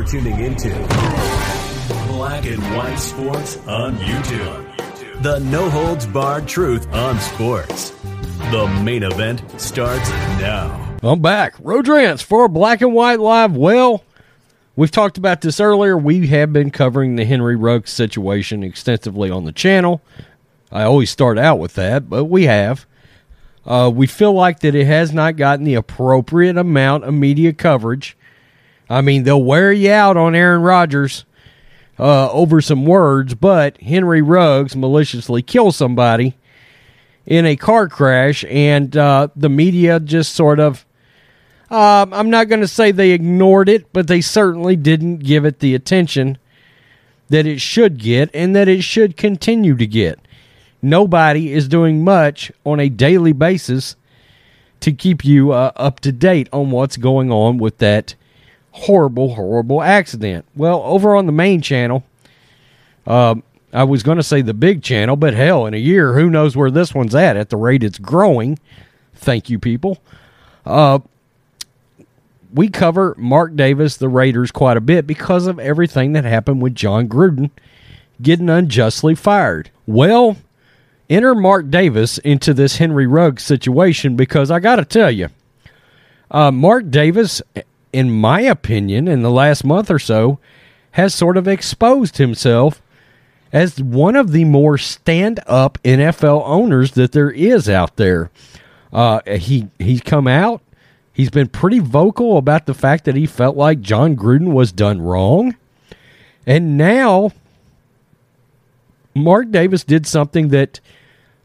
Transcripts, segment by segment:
You're tuning into Black and White Sports on YouTube. The no holds barred truth on sports. The main event starts now. I'm back. Rodrance for Black and White Live. Well, we've talked about this earlier. We have been covering the Henry Ruggs situation extensively on the channel. I always start out with that, but we have. Uh, we feel like that it has not gotten the appropriate amount of media coverage. I mean, they'll wear you out on Aaron Rodgers uh, over some words, but Henry Ruggs maliciously kills somebody in a car crash, and uh, the media just sort of. Um, I'm not going to say they ignored it, but they certainly didn't give it the attention that it should get and that it should continue to get nobody is doing much on a daily basis to keep you uh, up to date on what's going on with that horrible, horrible accident. Well, over on the main channel, uh, I was going to say the big channel, but hell, in a year, who knows where this one's at at the rate it's growing. Thank you, people. Uh, we cover Mark Davis, the Raiders, quite a bit because of everything that happened with Jon Gruden getting unjustly fired. Well, enter Mark Davis into this Henry Ruggs situation because I got to tell you, uh, Mark Davis, in my opinion, in the last month or so, has sort of exposed himself as one of the more stand up NFL owners that there is out there. Uh, he he's come out. He's been pretty vocal about the fact that he felt like Jon Gruden was done wrong. And now Mark Davis did something that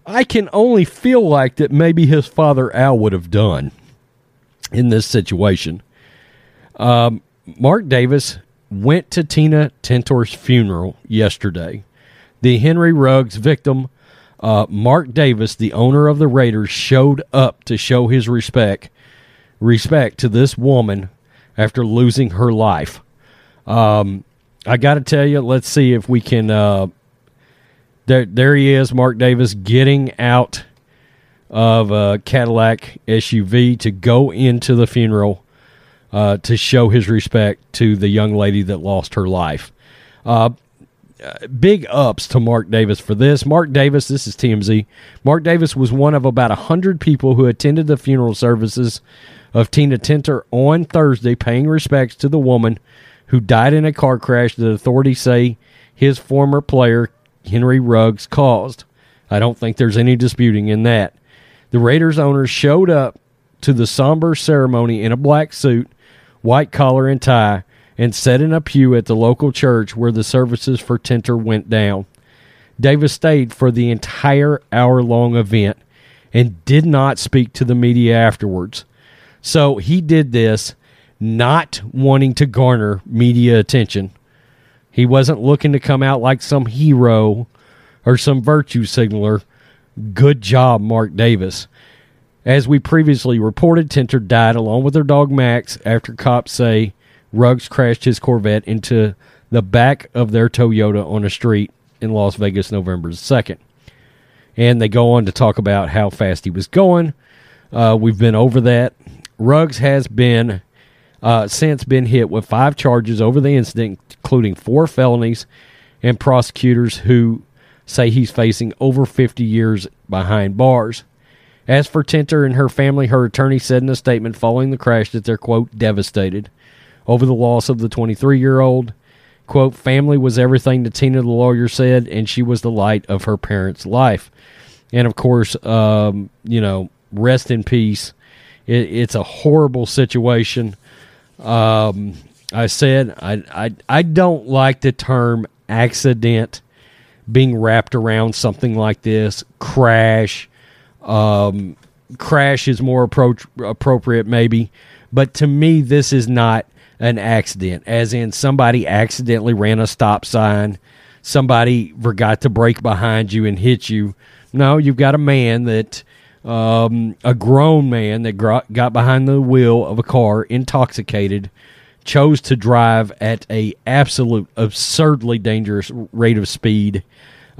I can only feel like that maybe his father Al would have done in this situation. Um, Mark Davis went to Tina Tintor's funeral yesterday. The Henry Ruggs victim, uh, Mark Davis, the owner of the Raiders, showed up to show his respect respect to this woman after losing her life. Um, I got to tell you, let's see if we can uh, there, there he is, Mark Davis, getting out of a Cadillac SUV to go into the funeral uh, to show his respect to the young lady that lost her life. Uh, big ups to Mark Davis for this. Mark Davis, this is TMZ. Mark Davis was one of about 100 people who attended the funeral services of Tina Tintor on Thursday, paying respects to the woman who died in a car crash that authorities say his former player Henry Ruggs caused. I don't think there's any disputing in that. The Raiders owner showed up to the somber ceremony in a black suit, white collar, and tie, and sat in a pew at the local church where the services for Tintor went down. Davis stayed for the entire hour long event and did not speak to the media afterwards. So he did this not wanting to garner media attention. He wasn't looking to come out like some hero or some virtue signaler. Good job, Mark Davis. As we previously reported, Tintor died along with her dog Max after cops say Ruggs crashed his Corvette into the back of their Toyota on a street in Las Vegas November 2nd. And they go on to talk about how fast he was going. Uh, we've been over that. Ruggs has been uh, since been hit with five charges over the incident, including four felonies, and prosecutors who say he's facing over 50 years behind bars. As for Tintor and her family, her attorney said in a statement following the crash that they're, quote, devastated over the loss of the 23 year old. Quote, family was everything to Tina, the lawyer said, and she was the light of her parents' life. And of course, um, you know, rest in peace. It, it's a horrible situation. Um, I said I, I I don't like the term accident being wrapped around something like this. Crash, um, crash is more appro- appropriate maybe, but to me this is not an accident. As in somebody accidentally ran a stop sign, somebody forgot to brake behind you and hit you. No, you've got a man that um, a grown man that got behind the wheel of a car intoxicated chose to drive at a absolute absurdly dangerous rate of speed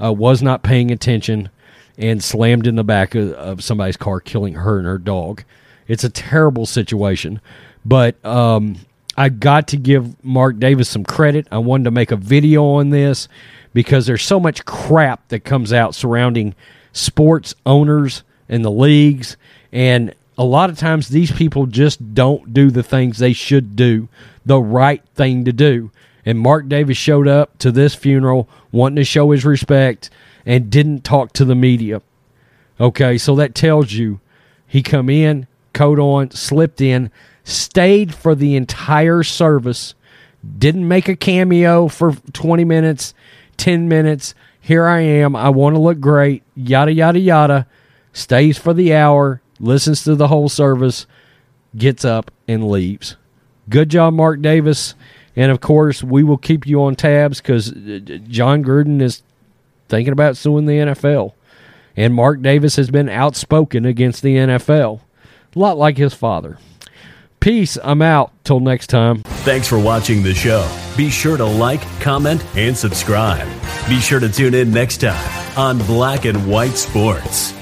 uh, was not paying attention and slammed in the back of, of, somebody's car killing her and her dog it's a terrible situation but um, I got to give Mark Davis some credit. I wanted to make a video on this because there's so much crap that comes out surrounding sports owners and the leagues. And a lot of times these people just don't do the things they should do, the right thing to do. And Mark Davis showed up to this funeral wanting to show his respect and didn't talk to the media. Okay, so that tells you he come in, coat on, slipped in, stayed for the entire service, didn't make a cameo for 20 minutes, 10 minutes. Here I am. I want to look great. Yada, yada, yada. Stays for the hour, listens to the whole service, gets up, and leaves. Good job, Mark Davis. And of course, we will keep you on tabs because uh, John Jon Gruden is thinking about suing the NFL. And Mark Davis has been outspoken against the NFL, a lot like his father. Peace. I'm out. Till next time. Thanks for watching the show. Be sure to like, comment, and subscribe. Be sure to tune in next time on Black and White Sports.